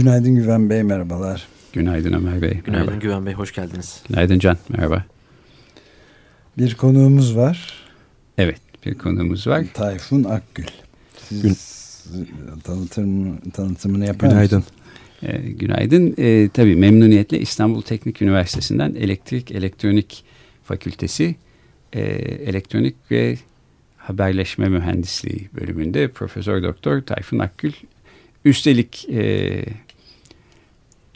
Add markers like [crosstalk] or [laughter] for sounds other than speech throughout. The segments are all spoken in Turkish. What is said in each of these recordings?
Günaydın Güven Bey, merhabalar. Günaydın Ömer Bey. Günaydın merhaba. Güven Bey, hoş geldiniz. Günaydın Can, merhaba. Bir konuğumuz var. Evet, bir konuğumuz var. Tayfun Akgül. Siz Gün... tanıtım, tanıtımını yapar Günaydın. Ee, günaydın. Ee, tabii memnuniyetle İstanbul Teknik Üniversitesi'nden Elektrik Elektronik Fakültesi e, Elektronik ve Haberleşme Mühendisliği bölümünde Profesör Doktor Tayfun Akgül. Üstelik e,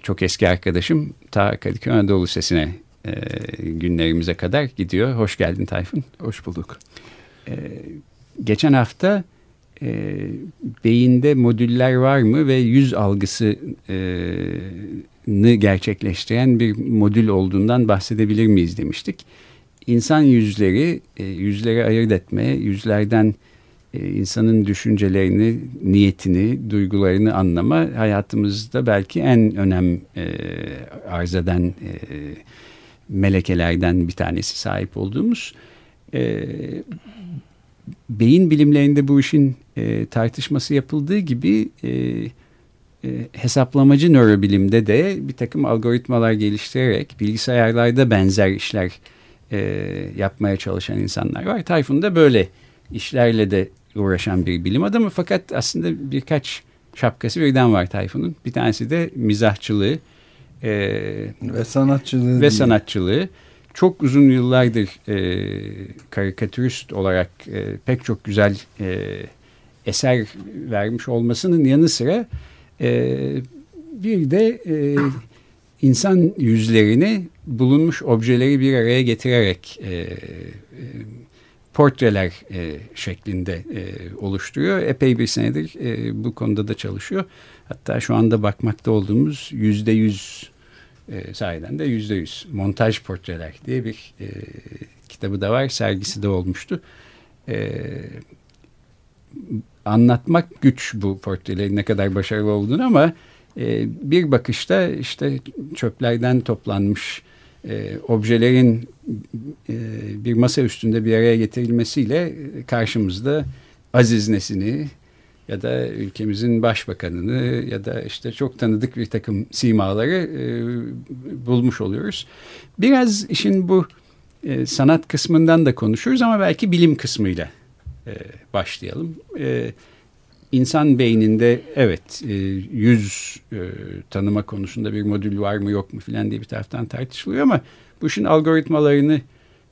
çok eski arkadaşım ta Kadıköy Anadolu Lisesi'ne e, günlerimize kadar gidiyor. Hoş geldin Tayfun. Hoş bulduk. E, geçen hafta e, beyinde modüller var mı ve yüz algısını gerçekleştiren bir modül olduğundan bahsedebilir miyiz demiştik insan yüzleri, e, yüzleri ayırt etme, yüzlerden e, insanın düşüncelerini, niyetini, duygularını anlama hayatımızda belki en önem e, arz eden melekelerden bir tanesi sahip olduğumuz. beyin bilimlerinde bu işin tartışması yapıldığı gibi hesaplamacı nörobilimde de bir takım algoritmalar geliştirerek bilgisayarlarda benzer işler e, yapmaya çalışan insanlar var. Tayfun da böyle işlerle de uğraşan bir bilim adamı fakat aslında birkaç şapkası birden var Tayfun'un. Bir tanesi de mizahçılığı e, ve sanatçılığı. Ve sanatçılığı. Çok uzun yıllardır e, karikatürist olarak e, pek çok güzel e, eser vermiş olmasının yanı sıra e, bir de e, insan yüzlerini bulunmuş objeleri bir araya getirerek e, e, portreler e, şeklinde e, oluşturuyor. Epey bir senedir e, bu konuda da çalışıyor. Hatta şu anda bakmakta olduğumuz yüzde yüz e, sahiden de yüzde yüz montaj portreler diye bir e, kitabı da var. Sergisi de olmuştu. E, anlatmak güç bu portrelerin ne kadar başarılı olduğunu ama e, bir bakışta işte çöplerden toplanmış e, objelerin e, bir masa üstünde bir araya getirilmesiyle karşımızda Aziz Nesin'i ya da ülkemizin başbakanını ya da işte çok tanıdık bir takım simaları e, bulmuş oluyoruz. Biraz işin bu e, sanat kısmından da konuşuruz ama belki bilim kısmıyla e, başlayalım. E, insan beyninde evet e, yüz e, tanıma konusunda bir modül var mı yok mu filan diye bir taraftan tartışılıyor ama bu işin algoritmalarını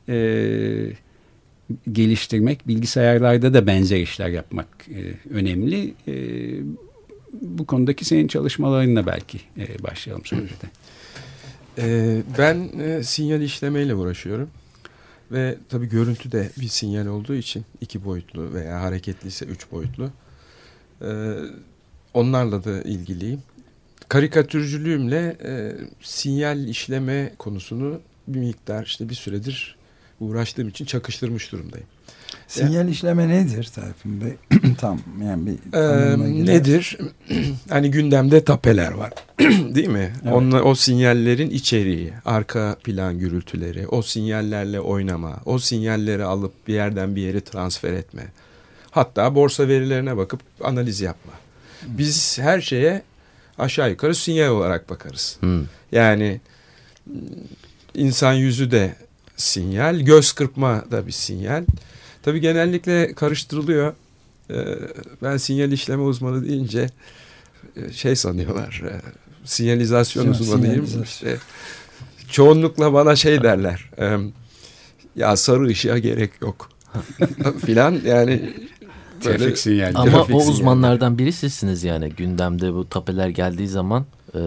e, geliştirmek, bilgisayarlarda da benzer işler yapmak e, önemli. E, bu konudaki senin çalışmalarınla belki e, başlayalım sohbete. E, ben e, sinyal işlemeyle uğraşıyorum. Ve tabii görüntü de bir sinyal olduğu için iki boyutlu veya hareketliyse üç boyutlu. Ee, onlarla da ilgiliyim. Karikatürcülüğümle e, sinyal işleme konusunu bir miktar işte bir süredir uğraştığım için çakıştırmış durumdayım. Sinyal işleme nedir Tayfun Bey? [clears throat] Tam yani bir ee, nedir? [clears throat] hani gündemde tapeler var. [clears throat] Değil mi? Evet. Onla, o sinyallerin içeriği, arka plan gürültüleri, o sinyallerle oynama, o sinyalleri alıp bir yerden bir yere transfer etme. Hatta borsa verilerine bakıp analiz yapma. Biz her şeye aşağı yukarı sinyal olarak bakarız. Hmm. Yani insan yüzü de sinyal, göz kırpma da bir sinyal. Tabii genellikle karıştırılıyor. Ee, ben sinyal işleme uzmanı deyince e, şey sanıyorlar. E, sinyalizasyon uzmanıyım. İşte, çoğunlukla bana şey derler. Ya sarı ışığa gerek yok. [laughs] filan yani Trafik sinyali. Ama trafik o sinyali. uzmanlardan biri sizsiniz yani. Gündemde bu tapeler geldiği zaman e,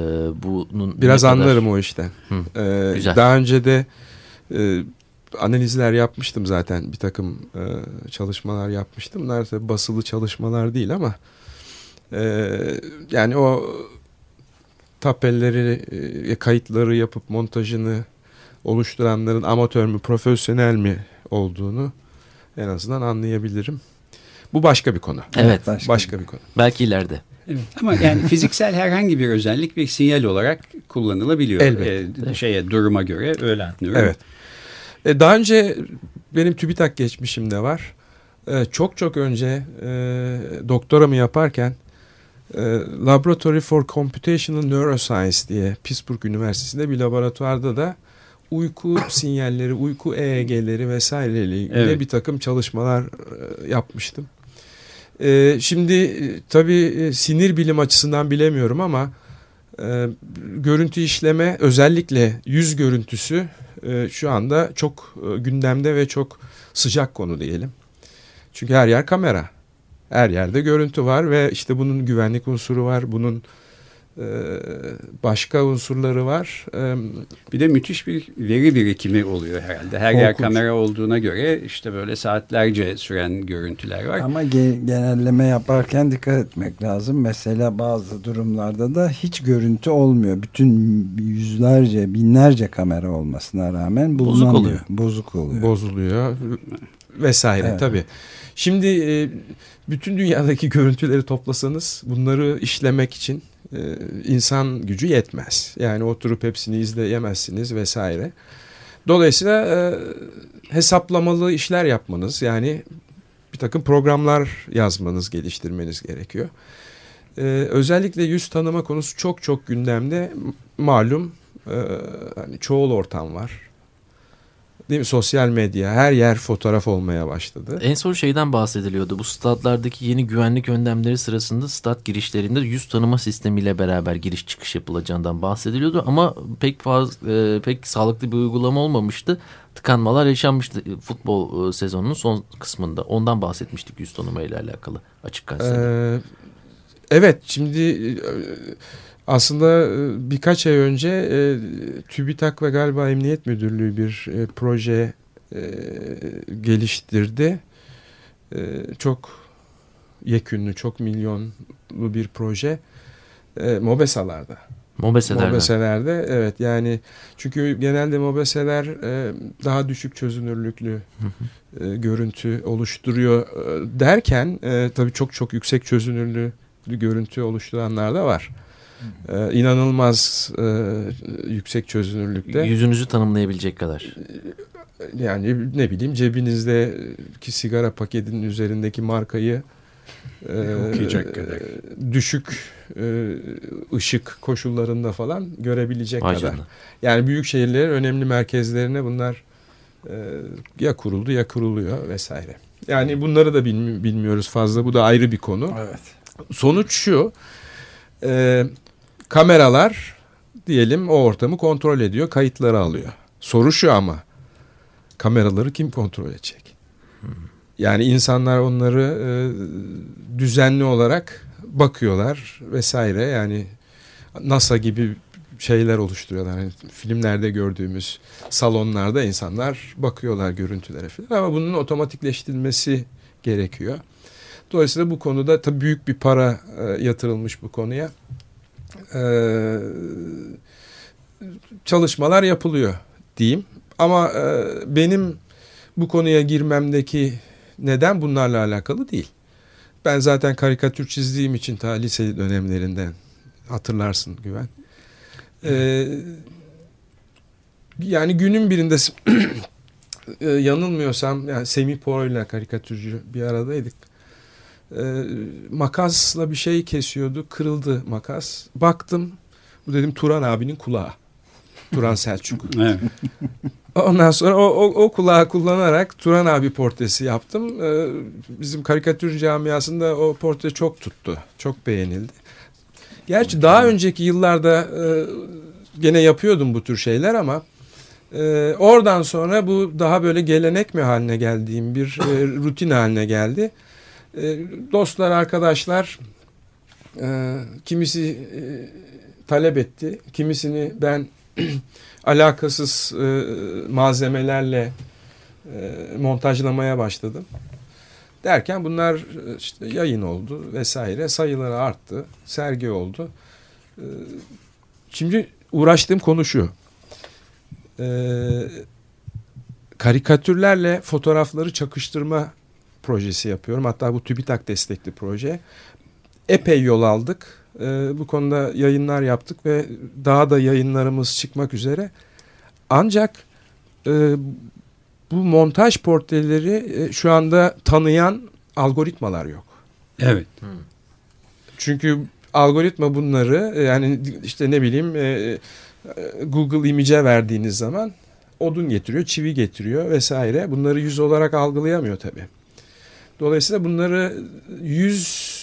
bunun Biraz anlarım kadar... o işten. Ee, Güzel. Daha önce de e, analizler yapmıştım zaten. Bir takım e, çalışmalar yapmıştım. Bunlar basılı çalışmalar değil ama E, yani o tapelleri e, kayıtları yapıp montajını oluşturanların amatör mü profesyonel mi olduğunu en azından anlayabilirim. Bu başka bir konu. Evet. Başka, başka bir konu. Belki ileride. Evet. Ama yani [laughs] fiziksel herhangi bir özellik bir sinyal olarak kullanılabiliyor. Elbette. Ee, şeye duruma göre öyle anlıyorum. Evet. E, daha önce benim TÜBİTAK geçmişim de var. E, çok çok önce e, doktoramı yaparken e, Laboratory for Computational Neuroscience diye Pittsburgh Üniversitesi'nde bir laboratuvarda da uyku sinyalleri, uyku EEG'leri vesaireyle ilgili Evet. bir takım çalışmalar e, yapmıştım. E, şimdi e, tabii e, sinir bilim açısından bilemiyorum ama e, görüntü işleme özellikle yüz görüntüsü şu anda çok gündemde ve çok sıcak konu diyelim. Çünkü her yer kamera. Her yerde görüntü var ve işte bunun güvenlik unsuru var. Bunun başka unsurları var. E, Bir de müthiş bir veri birikimi oluyor herhalde. Her yer Korkunç. kamera olduğuna göre işte böyle saatlerce süren görüntüler var. Ama ge- genelleme yaparken dikkat etmek lazım. Mesela bazı durumlarda da hiç görüntü olmuyor. Bütün yüzlerce, binlerce kamera olmasına rağmen Bozuk bulunamıyor. oluyor. Bozuk oluyor. bozuluyor vesaire Evet. tabii. Şimdi e, bütün dünyadaki görüntüleri toplasanız bunları işlemek için e, insan gücü yetmez. Yani oturup hepsini izleyemezsiniz vesaire. Dolayısıyla e, hesaplamalı işler yapmanız yani bir takım programlar yazmanız, geliştirmeniz gerekiyor. E, özellikle yüz tanıma konusu çok çok gündemde. Malum hani çoğul ortam var. Değil mi? Sosyal medya, her yer fotoğraf olmaya başladı. En son şeyden bahsediliyordu. Bu stadlardaki yeni güvenlik önlemleri sırasında stat girişlerinde yüz tanıma sistemiyle beraber giriş çıkış yapılacağından bahsediliyordu. Ama pek fazla, e, pek sağlıklı bir uygulama olmamıştı. Tıkanmalar yaşanmıştı futbol e, sezonunun son kısmında. Ondan bahsetmiştik yüz tanıma ile alakalı açık gazetede. Ee, evet, şimdi e, aslında e, birkaç ay önce e, TÜBİTAK ve galiba Emniyet Müdürlüğü bir e, proje geliştirdi. Çok yekünlü, çok milyonlu bir proje. Mobesalarda. Mobeselerden. Mobeselerde evet yani çünkü genelde mobeseler e, daha düşük çözünürlüklü e, görüntü oluşturuyor e, derken e, tabii çok çok yüksek çözünürlüklü görüntü oluşturanlar da var. E, inanılmaz e, yüksek çözünürlükte. Yüzünüzü tanımlayabilecek kadar. Yani ne bileyim cebinizdeki sigara paketinin üzerindeki markayı e, Okuyacak kadar. düşük e, ışık koşullarında falan görebilecek Vay kadar. canına. Yani büyük şehirlerin önemli merkezlerine bunlar e, ya kuruldu ya kuruluyor vesaire. Yani bunları da bilmi- bilmiyoruz fazla. Bu da ayrı bir konu. Evet. Sonuç şu. e, kameralar diyelim o ortamı kontrol ediyor, kayıtları alıyor. Soru şu ama kameraları kim kontrol edecek? Yani insanlar onları e, düzenli olarak bakıyorlar vesaire. Yani NASA gibi şeyler oluşturuyorlar. Hani filmlerde gördüğümüz salonlarda insanlar bakıyorlar görüntülere falan ama bunun otomatikleştirilmesi gerekiyor. Dolayısıyla bu konuda tabii büyük bir para e, yatırılmış bu konuya. E, çalışmalar yapılıyor diyeyim. Ama e, benim bu konuya girmemdeki neden bunlarla alakalı değil. Ben zaten karikatür çizdiğim için ta lise dönemlerinden hatırlarsın Güven. E, yani günün birinde [clears throat] yanılmıyorsam yani Semih Poro ile karikatürcü bir aradaydık. E, makasla bir şey kesiyordu. Kırıldı makas. Baktım bu dedim Turan abinin kulağı. Turan Selçuk. [laughs] Evet. Ondan sonra o, o, o kulağı kullanarak Turan abi portresi yaptım. Ee, bizim karikatür camiasında o portre çok tuttu. Çok beğenildi. Gerçi daha önceki yıllarda e, gene yapıyordum bu tür şeyler ama e, oradan sonra bu daha böyle gelenek mi haline geldiğim bir e, rutin haline geldi. E, dostlar, arkadaşlar e, kimisi e, talep etti. Kimisini ben [clears throat] alakasız e, malzemelerle e, montajlamaya başladım. Derken bunlar işte yayın oldu vesaire. Sayıları arttı. Sergi oldu. Şimdi uğraştığım konu şu. Karikatürlerle fotoğrafları çakıştırma projesi yapıyorum. Hatta bu TÜBİTAK destekli proje. Epey yol aldık. bu konuda yayınlar yaptık ve daha da yayınlarımız çıkmak üzere. Ancak bu montaj portreleri şu anda tanıyan algoritmalar yok. Evet. Çünkü algoritma bunları yani işte ne bileyim Google Image'e verdiğiniz zaman odun getiriyor, çivi getiriyor vesaire. Bunları yüz olarak algılayamıyor tabii. Dolayısıyla bunları yüz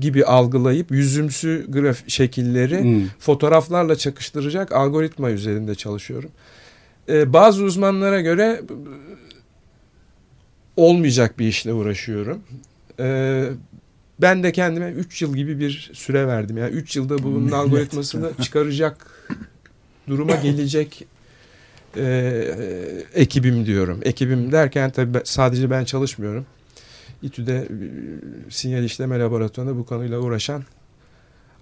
gibi algılayıp yüzümsü graf şekilleri hmm. fotoğraflarla çakıştıracak algoritma üzerinde çalışıyorum. Ee, bazı uzmanlara göre olmayacak bir işle uğraşıyorum. Ee, ben de kendime 3 yıl gibi bir süre verdim. Yani 3 yılda bunun [laughs] algoritmasını çıkaracak duruma gelecek e, ekibim diyorum. Ekibim derken tabii sadece ben çalışmıyorum. İTÜ'de e, sinyal işleme laboratuvarında bu konuyla uğraşan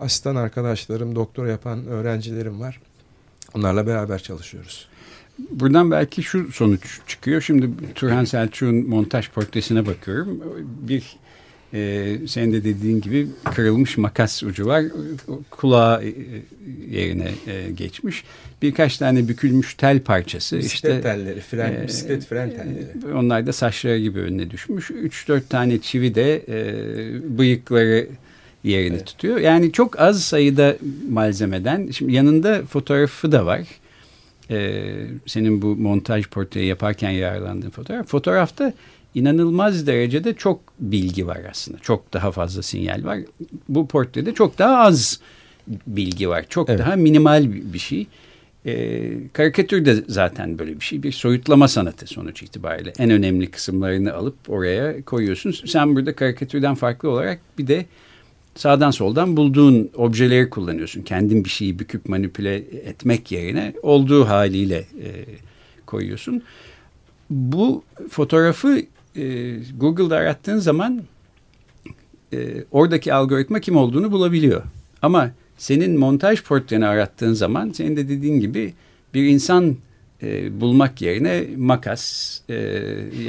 asistan arkadaşlarım, doktor yapan öğrencilerim var. Onlarla beraber çalışıyoruz. Buradan belki şu sonuç çıkıyor. Şimdi Turhan Selçuk'un montaj portresine bakıyorum. Bir e, senin de dediğin gibi kırılmış makas ucu var. Kulağı e, yerine e, geçmiş. Birkaç tane bükülmüş tel parçası. Bisiklet işte, telleri, fren, e, bisiklet fren telleri. E, onlar da saçları gibi önüne düşmüş. Üç dört tane çivi de e, bıyıkları yerini evet. tutuyor. Yani çok az sayıda malzemeden. Şimdi yanında fotoğrafı da var. Ee, senin bu montaj portreyi yaparken yararlandığın fotoğraf. Fotoğrafta inanılmaz derecede çok bilgi var aslında. Çok daha fazla sinyal var. Bu portrede çok daha az bilgi var. Çok evet. daha minimal bir şey. E, karikatür de zaten böyle bir şey. Bir soyutlama sanatı sonuç itibariyle. En önemli kısımlarını alıp oraya koyuyorsun. Sen burada karikatürden farklı olarak bir de sağdan soldan bulduğun objeleri kullanıyorsun. Kendin bir şeyi büküp manipüle etmek yerine olduğu haliyle e, koyuyorsun. Bu fotoğrafı e, Google'da arattığın zaman e, oradaki algoritma kim olduğunu bulabiliyor. Ama senin montaj portreni arattığın zaman senin de dediğin gibi bir insan e, bulmak yerine makas e,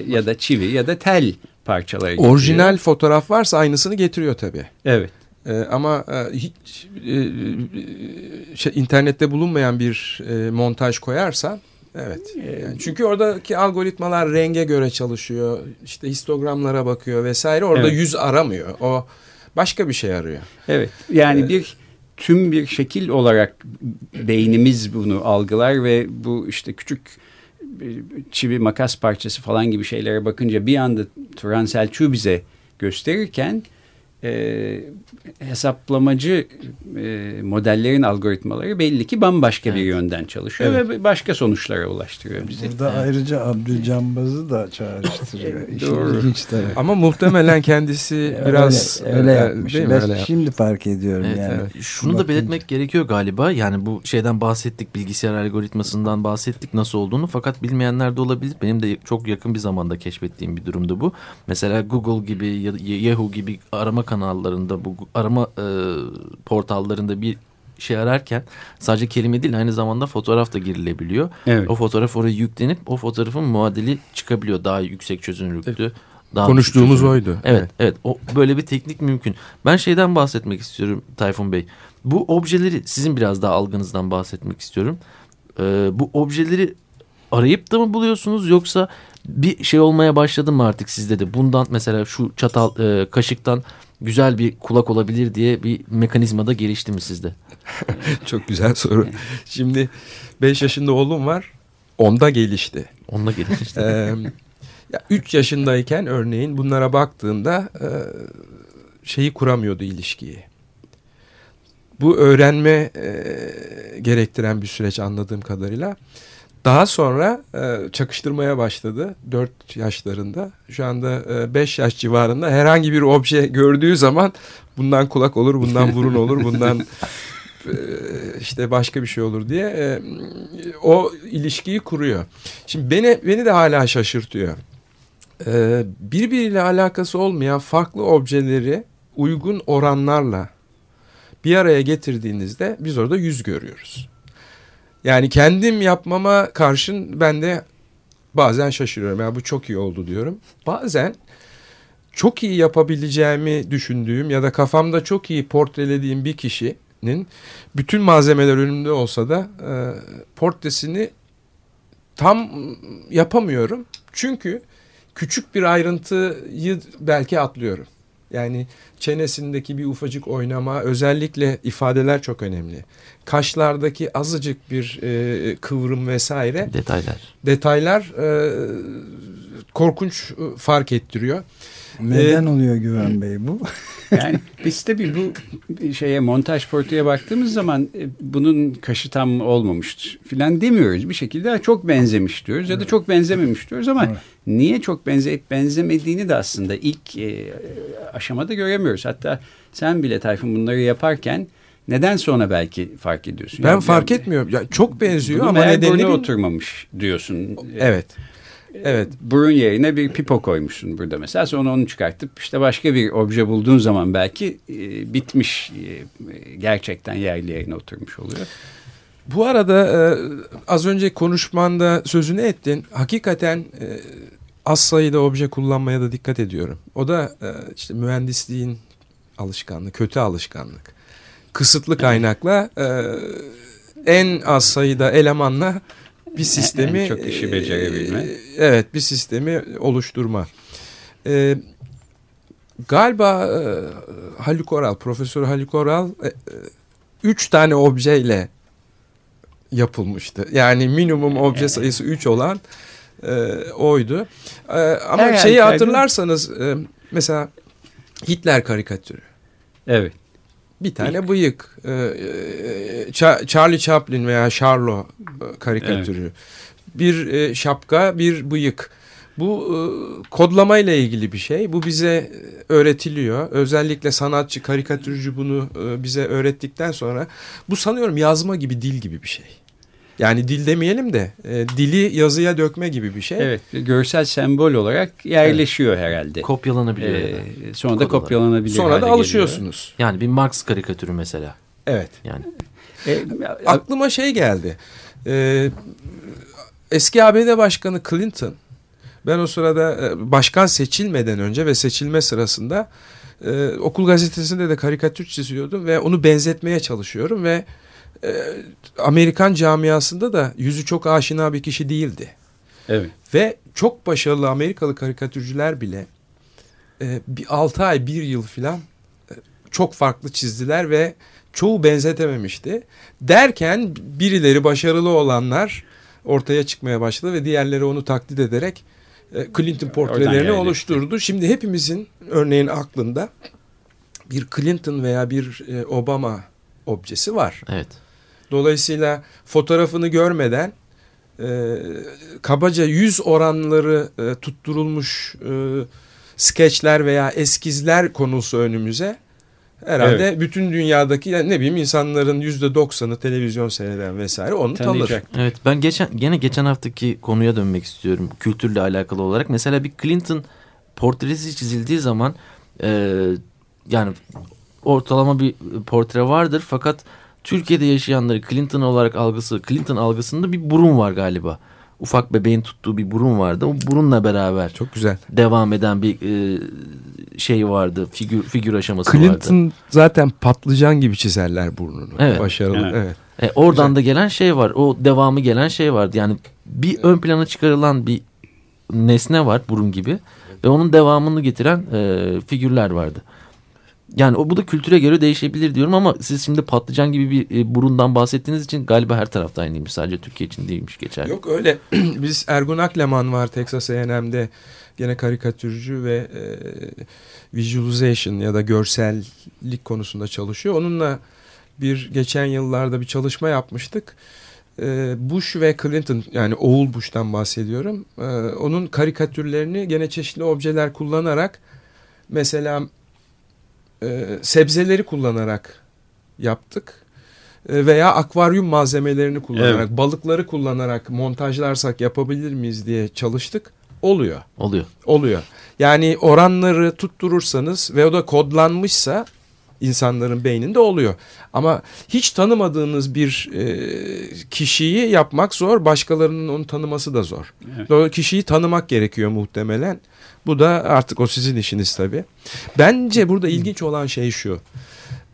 ya da çivi ya da tel parçaları getiriyor. Orijinal fotoğraf varsa aynısını getiriyor tabii. Evet. E, ama e, hiç e, şey, internette bulunmayan bir e, montaj koyarsan Evet. Ee, yani çünkü oradaki algoritmalar renge göre çalışıyor. İşte histogramlara bakıyor vesaire. Orada evet. yüz aramıyor. O başka bir şey arıyor. Evet. Yani ee, bir tüm bir şekil olarak beynimiz bunu algılar ve bu işte küçük çivi makas parçası falan gibi şeylere bakınca bir anda Turan Selçuk bize gösterirken e, hesaplamacı e, modellerin algoritmaları belli ki bambaşka evet. bir yönden çalışıyor evet. ve başka sonuçlara ulaştırıyor bizi. Burada evet. ayrıca Abdülcambaz'ı da çağrıştırıyor. Doğru. İlginç. [laughs] Ama muhtemelen kendisi biraz öyle, öyle yapmış. Değil mi? Öyle şimdi fark ediyorum evet, yani. Evet. Şunu Bakınca. da belirtmek gerekiyor galiba. Yani bu şeyden bahsettik, bilgisayar algoritmasından bahsettik nasıl olduğunu. Fakat bilmeyenler de olabilir. Benim de çok yakın bir zamanda keşfettiğim bir durumdu bu. Mesela Google gibi, Yahoo gibi arama kanallarında bu arama e, portallarında bir şey ararken sadece kelime değil aynı zamanda fotoğraf da girilebiliyor. Evet. O fotoğraf oraya yüklenip o fotoğrafın muadili çıkabiliyor. Daha yüksek çözünürlüklü. Evet. Daha Konuştuğumuz oydu. Evet, evet, evet. O böyle bir teknik mümkün. Ben şeyden bahsetmek istiyorum Tayfun Bey. Bu objeleri sizin biraz daha algınızdan bahsetmek istiyorum. Ee, bu objeleri arayıp da mı buluyorsunuz yoksa bir şey olmaya başladı mı artık sizde de? Bundan mesela şu çatal e, kaşıktan güzel bir kulak olabilir diye bir mekanizma da gelişti mi sizde? [laughs] Çok güzel soru. Şimdi 5 yaşında oğlum var. Onda gelişti. Onda gelişti. ee, ya 3 yaşındayken örneğin bunlara baktığında e, şeyi kuramıyordu ilişkiyi. Bu öğrenme e, gerektiren bir süreç anladığım kadarıyla. Daha sonra e, çakıştırmaya başladı 4 yaşlarında. Şu anda 5 e, yaş civarında herhangi bir obje gördüğü zaman bundan kulak olur, bundan burun olur, bundan e, işte başka bir şey olur diye e, o ilişkiyi kuruyor. Şimdi beni beni de hala şaşırtıyor. e, birbiriyle alakası olmayan farklı objeleri uygun oranlarla bir araya getirdiğinizde biz orada yüz görüyoruz. Yani kendim yapmama karşın ben de bazen şaşırıyorum. Ya bu çok iyi oldu diyorum. Bazen çok iyi yapabileceğimi düşündüğüm ya da kafamda çok iyi portrelediğim bir kişinin bütün malzemeler önümde olsa da e, portresini tam yapamıyorum. Çünkü küçük bir ayrıntıyı belki atlıyorum. Yani çenesindeki bir ufacık oynama özellikle ifadeler çok önemli. Kaşlardaki azıcık bir e, kıvrım vesaire Detaylar. detaylar e, korkunç e, fark ettiriyor. Neden oluyor Güven Bey bu? [laughs] Yani biz tabii bu şeye montaj portreye baktığımız zaman e, bunun kaşı tam olmamış filan demiyoruz. Bir şekilde çok benzemiş diyoruz ya da çok benzememiş diyoruz ama Evet. niye çok benzeyip benzemediğini de aslında ilk e, aşamada göremiyoruz. Hatta sen bile Tayfun bunları yaparken neden sonra belki fark ediyorsun. Ben Ya- fark ya- etmiyorum. Ya çok benziyor ama meğer nedeni burnu bil- oturmamış diyorsun. Evet. Evet. Burun yerine bir pipo koymuşsun burada mesela. Sonra onu çıkartıp işte başka bir obje bulduğun zaman belki e, bitmiş e, gerçekten yerli yerine oturmuş oluyor. Bu arada e, az önce konuşmanda sözünü ettin. Hakikaten e, az sayıda obje kullanmaya da dikkat ediyorum. O da e, işte mühendisliğin alışkanlığı, kötü alışkanlık. Kısıtlı kaynakla e, en az sayıda elemanla bir sistemi En çok işi becerebilme. e, evet, bir sistemi oluşturma. E, galiba e, Haluk Oral, Profesör Haluk Oral e, e, üç tane objeyle yapılmıştı. Yani minimum obje sayısı 3 olan e, oydu. E, ama Her şeyi hatırlarsanız e, mesela Hitler karikatürü. Evet. Bir tane bıyık. E, e, Ça- Charlie Chaplin veya Charlo e, karikatürü. Bir e, şapka, bir bıyık. Bu e, kodlamayla ilgili bir şey. Bu bize öğretiliyor. Özellikle sanatçı, karikatürcü bunu e, bize öğrettikten sonra bu sanıyorum yazma gibi, dil gibi bir şey. Yani dil demeyelim de e, dili yazıya dökme gibi bir şey. Evet. görsel sembol olarak yerleşiyor herhalde. Kopyalanabiliyor. Ee, ya da. sonra da kopyalanabilir Sonra da geliyor. alışıyorsunuz. Yani bir Marx karikatürü mesela. Evet. Yani E, Aklıma şey geldi. Ee, eski ABD Başkanı Clinton ben o sırada e, başkan seçilmeden önce ve seçilme sırasında e, okul gazetesinde de karikatür çiziyordum ve onu benzetmeye çalışıyorum ve e, Amerikan camiasında da yüzü çok aşina bir kişi değildi. evet. Ve çok başarılı Amerikalı karikatürcüler bile e, bir 6 ay, bir yıl filan e, çok farklı çizdiler ve çoğu benzetememişti. Derken birileri başarılı olanlar ortaya çıkmaya başladı ve diğerleri onu taklit ederek e, Clinton portrelerini oluşturdu. Şimdi hepimizin örneğin aklında bir Clinton veya bir e, Obama objesi var. evet. Dolayısıyla fotoğrafını görmeden e, kabaca yüz oranları e, tutturulmuş e, skeçler veya eskizler konulsa önümüze herhalde bütün dünyadaki yani ne bileyim insanların yüzde doksanı televizyon seyreden vesaire onu tanır. Tanıyacak. Evet ben geçen gene geçen haftaki konuya dönmek istiyorum kültürle alakalı olarak. Mesela bir Clinton portresi çizildiği zaman e, yani ortalama bir portre vardır fakat Türkiye'de yaşayanları Clinton olarak algısı Clinton algısında bir burun var galiba. Ufak bebeğin tuttuğu bir burun vardı. O burunla beraber Çok güzel. devam eden bir e, şey vardı. Figür figür aşaması vardı. Clinton zaten patlıcan gibi çizerler burnunu. Evet. Başarılı. Evet. Evet. E, oradan da gelen şey var. O devamı gelen şey vardı. Yani bir ön plana çıkarılan bir nesne var burun gibi. Ve onun devamını getiren e, figürler vardı. Yani o bu da kültüre göre değişebilir diyorum ama siz şimdi patlıcan gibi bir e, burundan bahsettiğiniz için galiba her tarafta aynıymış. Sadece Türkiye için değilmiş geçerli. Yok öyle. [clears throat] Biz Ergun Akleman var Texas A&M'de gene karikatürcü ve e, visualization ya da görsellik konusunda çalışıyor. Onunla bir geçen yıllarda bir çalışma yapmıştık. E, Bush ve Clinton yani oğul Bush'tan bahsediyorum. E, onun karikatürlerini gene çeşitli objeler kullanarak mesela e, sebzeleri kullanarak yaptık E, veya akvaryum malzemelerini kullanarak, balıkları kullanarak montajlarsak yapabilir miyiz diye çalıştık. oluyor. Oluyor. Oluyor. Yani oranları tutturursanız ve o da kodlanmışsa insanların beyninde oluyor. Ama hiç tanımadığınız bir e, kişiyi yapmak zor, başkalarının onu tanıması da zor. Evet. O kişiyi tanımak gerekiyor muhtemelen. Bu da artık o sizin işiniz tabii. Bence burada ilginç olan şey şu.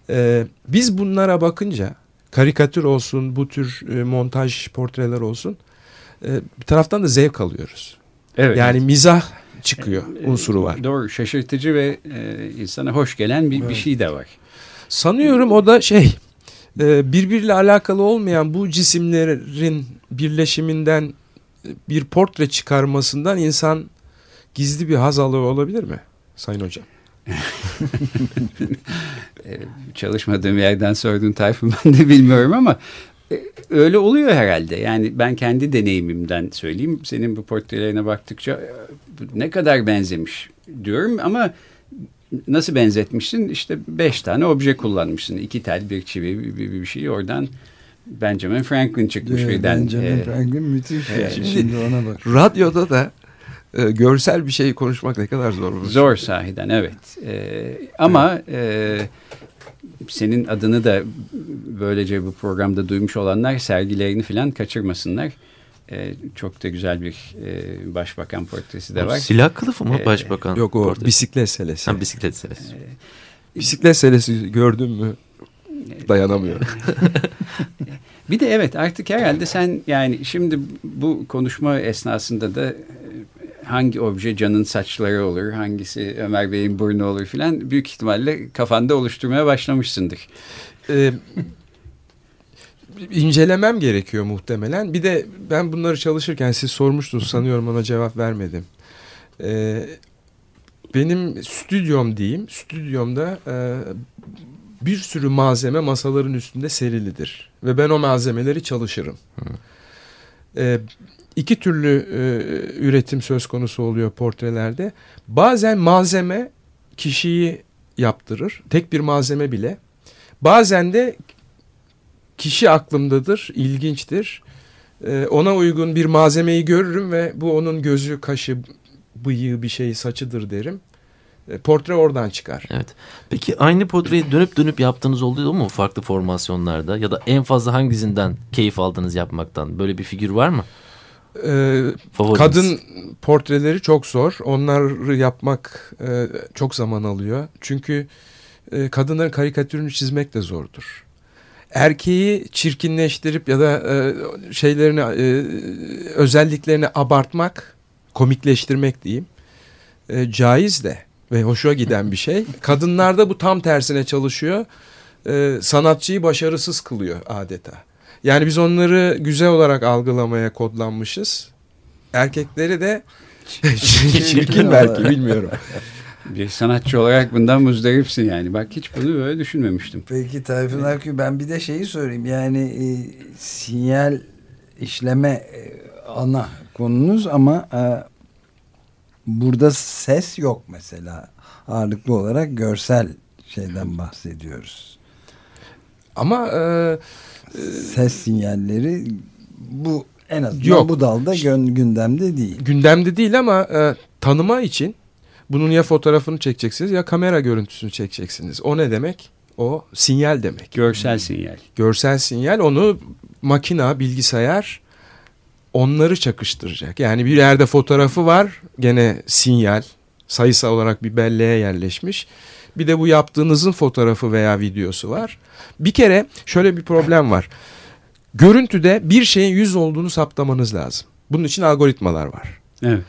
E, biz bunlara bakınca karikatür olsun, bu tür e, montaj portreler olsun e, bir taraftan da zevk alıyoruz. Evet. Yani mizah çıkıyor E, unsuru var. Doğru. Şaşırtıcı ve e, insana hoş gelen bir, bir şey de var. Sanıyorum o da şey birbiriyle alakalı olmayan bu cisimlerin birleşiminden bir portre çıkarmasından insan gizli bir haz alıyor olabilir mi Sayın Hocam? [laughs] E, çalışmadığım yerden sorduğun Tayfun ben de bilmiyorum ama e, öyle oluyor herhalde. Yani ben kendi deneyimimden söyleyeyim. Senin bu portrelerine baktıkça e, ne kadar benzemiş diyorum ama nasıl benzetmişsin? İşte beş tane obje kullanmışsın. İki tel, bir çivi, bir, bir, bir şey. Oradan Benjamin Franklin çıkmış Evet, birden. Benjamin E, Franklin müthiş. e, şimdi- Şimdi ona bak. Radyoda da e, görsel bir şey konuşmak ne kadar zor. Zor sahiden evet. Ee, ama e, senin adını da böylece bu programda duymuş olanlar sergilerini falan kaçırmasınlar. Ee, çok da güzel bir e, başbakan portresi de O var. Silah kılıfı mı Ee, başbakan? Yok o portresi? bisiklet selesi. Ha, bisiklet selesi. Bisiklet selesi gördün mü dayanamıyorum. [laughs] Bir de evet artık herhalde sen yani şimdi bu konuşma esnasında da e, hangi obje Can'ın saçları olur, hangisi Ömer Bey'in burnu olur filan büyük ihtimalle kafanda oluşturmaya başlamışsındır. Ee, incelemem gerekiyor muhtemelen. Bir de ben bunları çalışırken siz sormuştunuz sanıyorum ona cevap vermedim. Ee, benim stüdyom diyeyim. Stüdyomda e, bir sürü malzeme masaların üstünde serilidir. Ve ben o malzemeleri çalışırım. Ee, iki türlü e, üretim söz konusu oluyor portrelerde. Bazen malzeme kişiyi yaptırır. Tek bir malzeme bile. Bazen de kişi aklımdadır, ilginçtir. Ee, ona uygun bir malzemeyi görürüm ve bu onun gözü, kaşı, bıyığı bir şey, saçıdır derim. E, portre oradan çıkar. Evet. Peki aynı portreyi dönüp dönüp yaptığınız oluyor mu farklı formasyonlarda? Ya da en fazla hangisinden keyif aldınız yapmaktan? Böyle bir figür var mı? Ee, Favoriniz? kadın portreleri çok zor. Onları yapmak e, çok zaman alıyor. Çünkü e, kadınların karikatürünü çizmek de zordur. Erkeği çirkinleştirip ya da e, şeylerini e, özelliklerini abartmak, komikleştirmek diyeyim. E, caiz de ve hoşuna giden bir şey. Kadınlarda bu tam tersine çalışıyor. E, sanatçıyı başarısız kılıyor adeta. Yani biz onları güzel olarak algılamaya kodlanmışız. Erkekleri de çirkin [laughs] belki bilmiyorum. [laughs] Bir sanatçı olarak bundan muzdaripsin yani. Bak hiç bunu böyle düşünmemiştim. Peki Tayfun Akgül ben bir de şeyi sorayım. Yani e, sinyal işleme e, ana konunuz ama e, burada ses yok mesela. Ağırlıklı olarak görsel şeyden bahsediyoruz. Ama e, Ses sinyalleri bu en azından Yok. bu dalda gündemde değil. gündemde değil ama e, tanıma için bunun ya fotoğrafını çekeceksiniz ya kamera görüntüsünü çekeceksiniz. O ne demek? O sinyal demek. Görsel sinyal. Görsel sinyal onu makina, bilgisayar onları çakıştıracak. Yani bir yerde fotoğrafı var gene sinyal sayısal olarak bir belleğe yerleşmiş. Bir de bu yaptığınızın fotoğrafı veya videosu var. Bir kere şöyle bir problem var. Görüntüde bir şeyin yüz olduğunu saptamanız lazım. Bunun için algoritmalar var. Evet.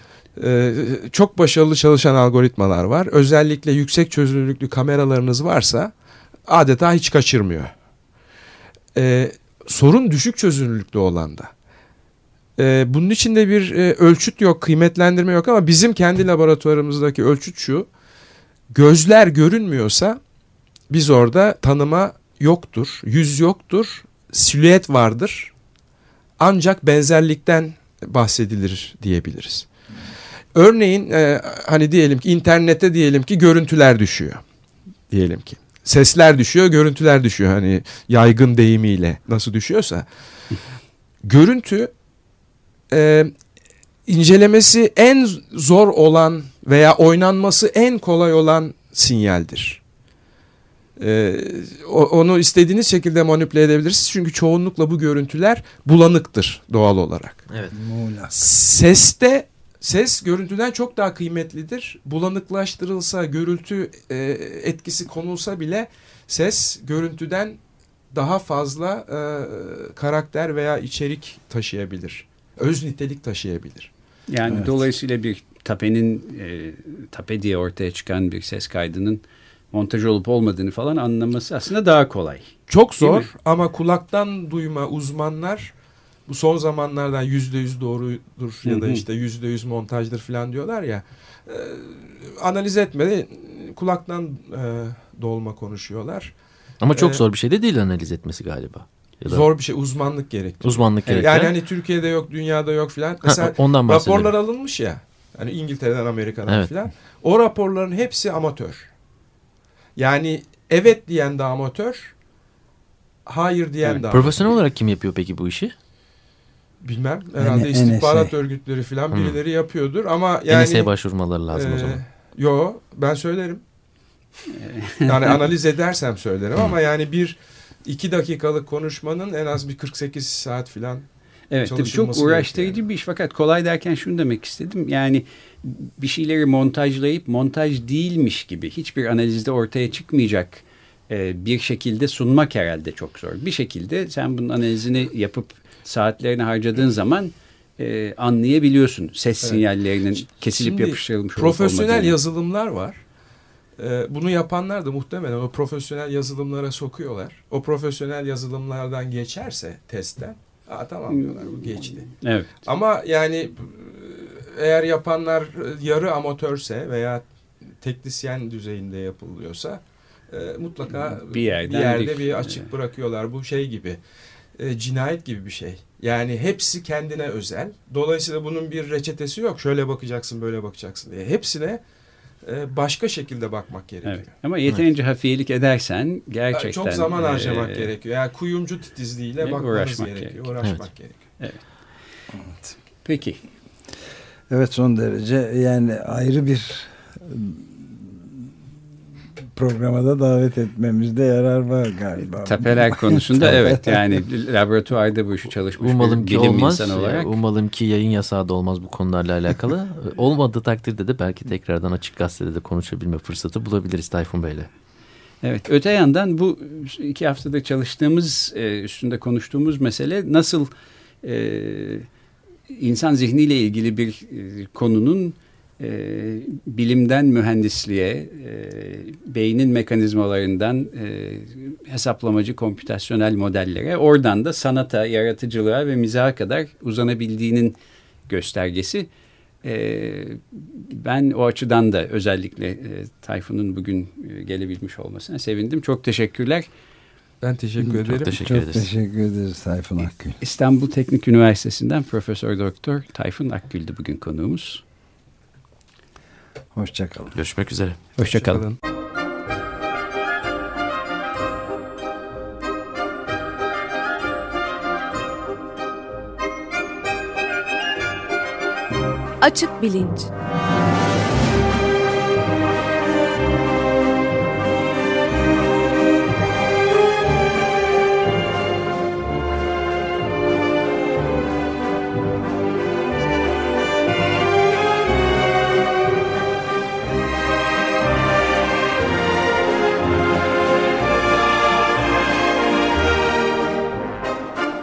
Ee, çok başarılı çalışan algoritmalar var. Özellikle yüksek çözünürlüklü kameralarınız varsa adeta hiç kaçırmıyor. Ee, sorun düşük çözünürlüklü olanda. Ee, bunun için de bir e, ölçüt yok, kıymetlendirme yok ama bizim kendi laboratuvarımızdaki ölçüt şu. Gözler görünmüyorsa biz orada tanıma yoktur, yüz yoktur, silüet vardır. Ancak benzerlikten bahsedilir diyebiliriz. Örneğin e, hani diyelim ki internette diyelim ki görüntüler düşüyor. Diyelim ki. Sesler düşüyor, görüntüler düşüyor. Hani yaygın deyimiyle nasıl düşüyorsa. Görüntü e, incelemesi en zor olan veya oynanması en kolay olan sinyaldir. Ee, onu istediğiniz şekilde manipüle edebilirsiniz. Çünkü çoğunlukla bu görüntüler bulanıktır doğal olarak. Evet. Muğlak. Seste ses görüntüden çok daha kıymetlidir. Bulanıklaştırılsa, görüntü e, etkisi konulsa bile ses görüntüden daha fazla e, karakter veya içerik taşıyabilir. Öz nitelik taşıyabilir. Yani Evet. dolayısıyla bir tapenin e, tape diye ortaya çıkan bir ses kaydının montaj olup olmadığını falan anlaması aslında daha kolay. Çok zor ama kulaktan duyma uzmanlar bu son zamanlardan yüzde yüz doğrudur ya da işte yüzde yüz montajdır falan diyorlar ya e, analiz etmedi kulaktan e, dolma konuşuyorlar. Ama çok Ee, zor bir şey de değil analiz etmesi galiba. Ya da Zor bir şey uzmanlık gerektiriyor. Uzmanlık Yani, gerekiyor. hani Türkiye'de yok dünyada yok filan. Ha, Mesela ondan bahsediyorum. raporlar alınmış ya hani İngiltere'den Amerika'dan Evet. filan o raporların hepsi amatör. Yani evet diyen de amatör hayır diyen Evet. de Profesyonel amatör. olarak kim yapıyor peki bu işi? Bilmem. Herhalde istihbarat NSA. örgütleri falan Hmm. birileri yapıyordur ama yani NSA'ya başvurmaları lazım o e, zaman. Yo ben söylerim. [laughs] yani analiz edersem söylerim ama yani bir iki dakikalık konuşmanın en az bir 48 saat falan Evet tabii çok uğraştırıcı gerekiyor. bir iş fakat kolay derken şunu demek istedim. Yani bir şeyleri montajlayıp montaj değilmiş gibi hiçbir analizde ortaya çıkmayacak e, bir şekilde sunmak herhalde çok zor. Bir şekilde sen bunun analizini yapıp saatlerini harcadığın zaman e, anlayabiliyorsun ses sinyallerinin kesilip Şimdi yapıştırılmış olup profesyonel olmadığını. yazılımlar var. Ee, bunu yapanlar da muhtemelen o profesyonel yazılımlara sokuyorlar. O profesyonel yazılımlardan geçerse testten Aa, tamam diyorlar bu geçti. Evet. Ama yani eğer yapanlar e, yarı amatörse veya teknisyen düzeyinde yapılıyorsa e, mutlaka Bir yerden yerde bir- bir açık bırakıyorlar. Bu şey gibi e, cinayet gibi bir şey. Yani hepsi kendine özel. Dolayısıyla bunun bir reçetesi yok. Şöyle bakacaksın böyle bakacaksın diye. Hepsine başka şekilde bakmak gerekiyor. Evet. Ama yeterince hafiyelik edersen gerçekten Çok zaman e, harcamak gerekiyor. Yani kuyumcu titizliğiyle Ve bakmanız uğraşmak gerekiyor. gerekiyor. Uğraşmak gerekiyor. Peki. Evet son derece yani ayrı bir programa da davet etmemizde yarar var galiba. Tapeler [laughs] konusunda evet yani laboratuvarda bu işi çalışmış Umalım bir bilim olmaz. insanı olarak. Umalım ki yayın yasağı da olmaz bu konularla alakalı. [laughs] Olmadığı takdirde de belki tekrardan açık gazetede de konuşabilme fırsatı bulabiliriz Tayfun Bey'le. Evet öte yandan bu iki haftada çalıştığımız e, üstünde konuştuğumuz mesele nasıl e, insan zihniyle ilgili bir e, konunun e, bilimden mühendisliğe, e, beynin mekanizmalarından e, hesaplamacı kompütasyonel modellere, oradan da sanata, yaratıcılığa ve mizaha kadar uzanabildiğinin göstergesi. E, ben o açıdan da özellikle e, Tayfun'un bugün e, gelebilmiş olmasına sevindim. Çok teşekkürler. Ben teşekkür Çok ederim. teşekkür Çok ederiz. teşekkür ederiz Tayfun Akgül. İstanbul Teknik Üniversitesi'nden Profesör Doktor Tayfun Akgül'dü bugün konuğumuz. Hoşçakalın. Görüşmek üzere. Hoşçakalın. Açık Bilinç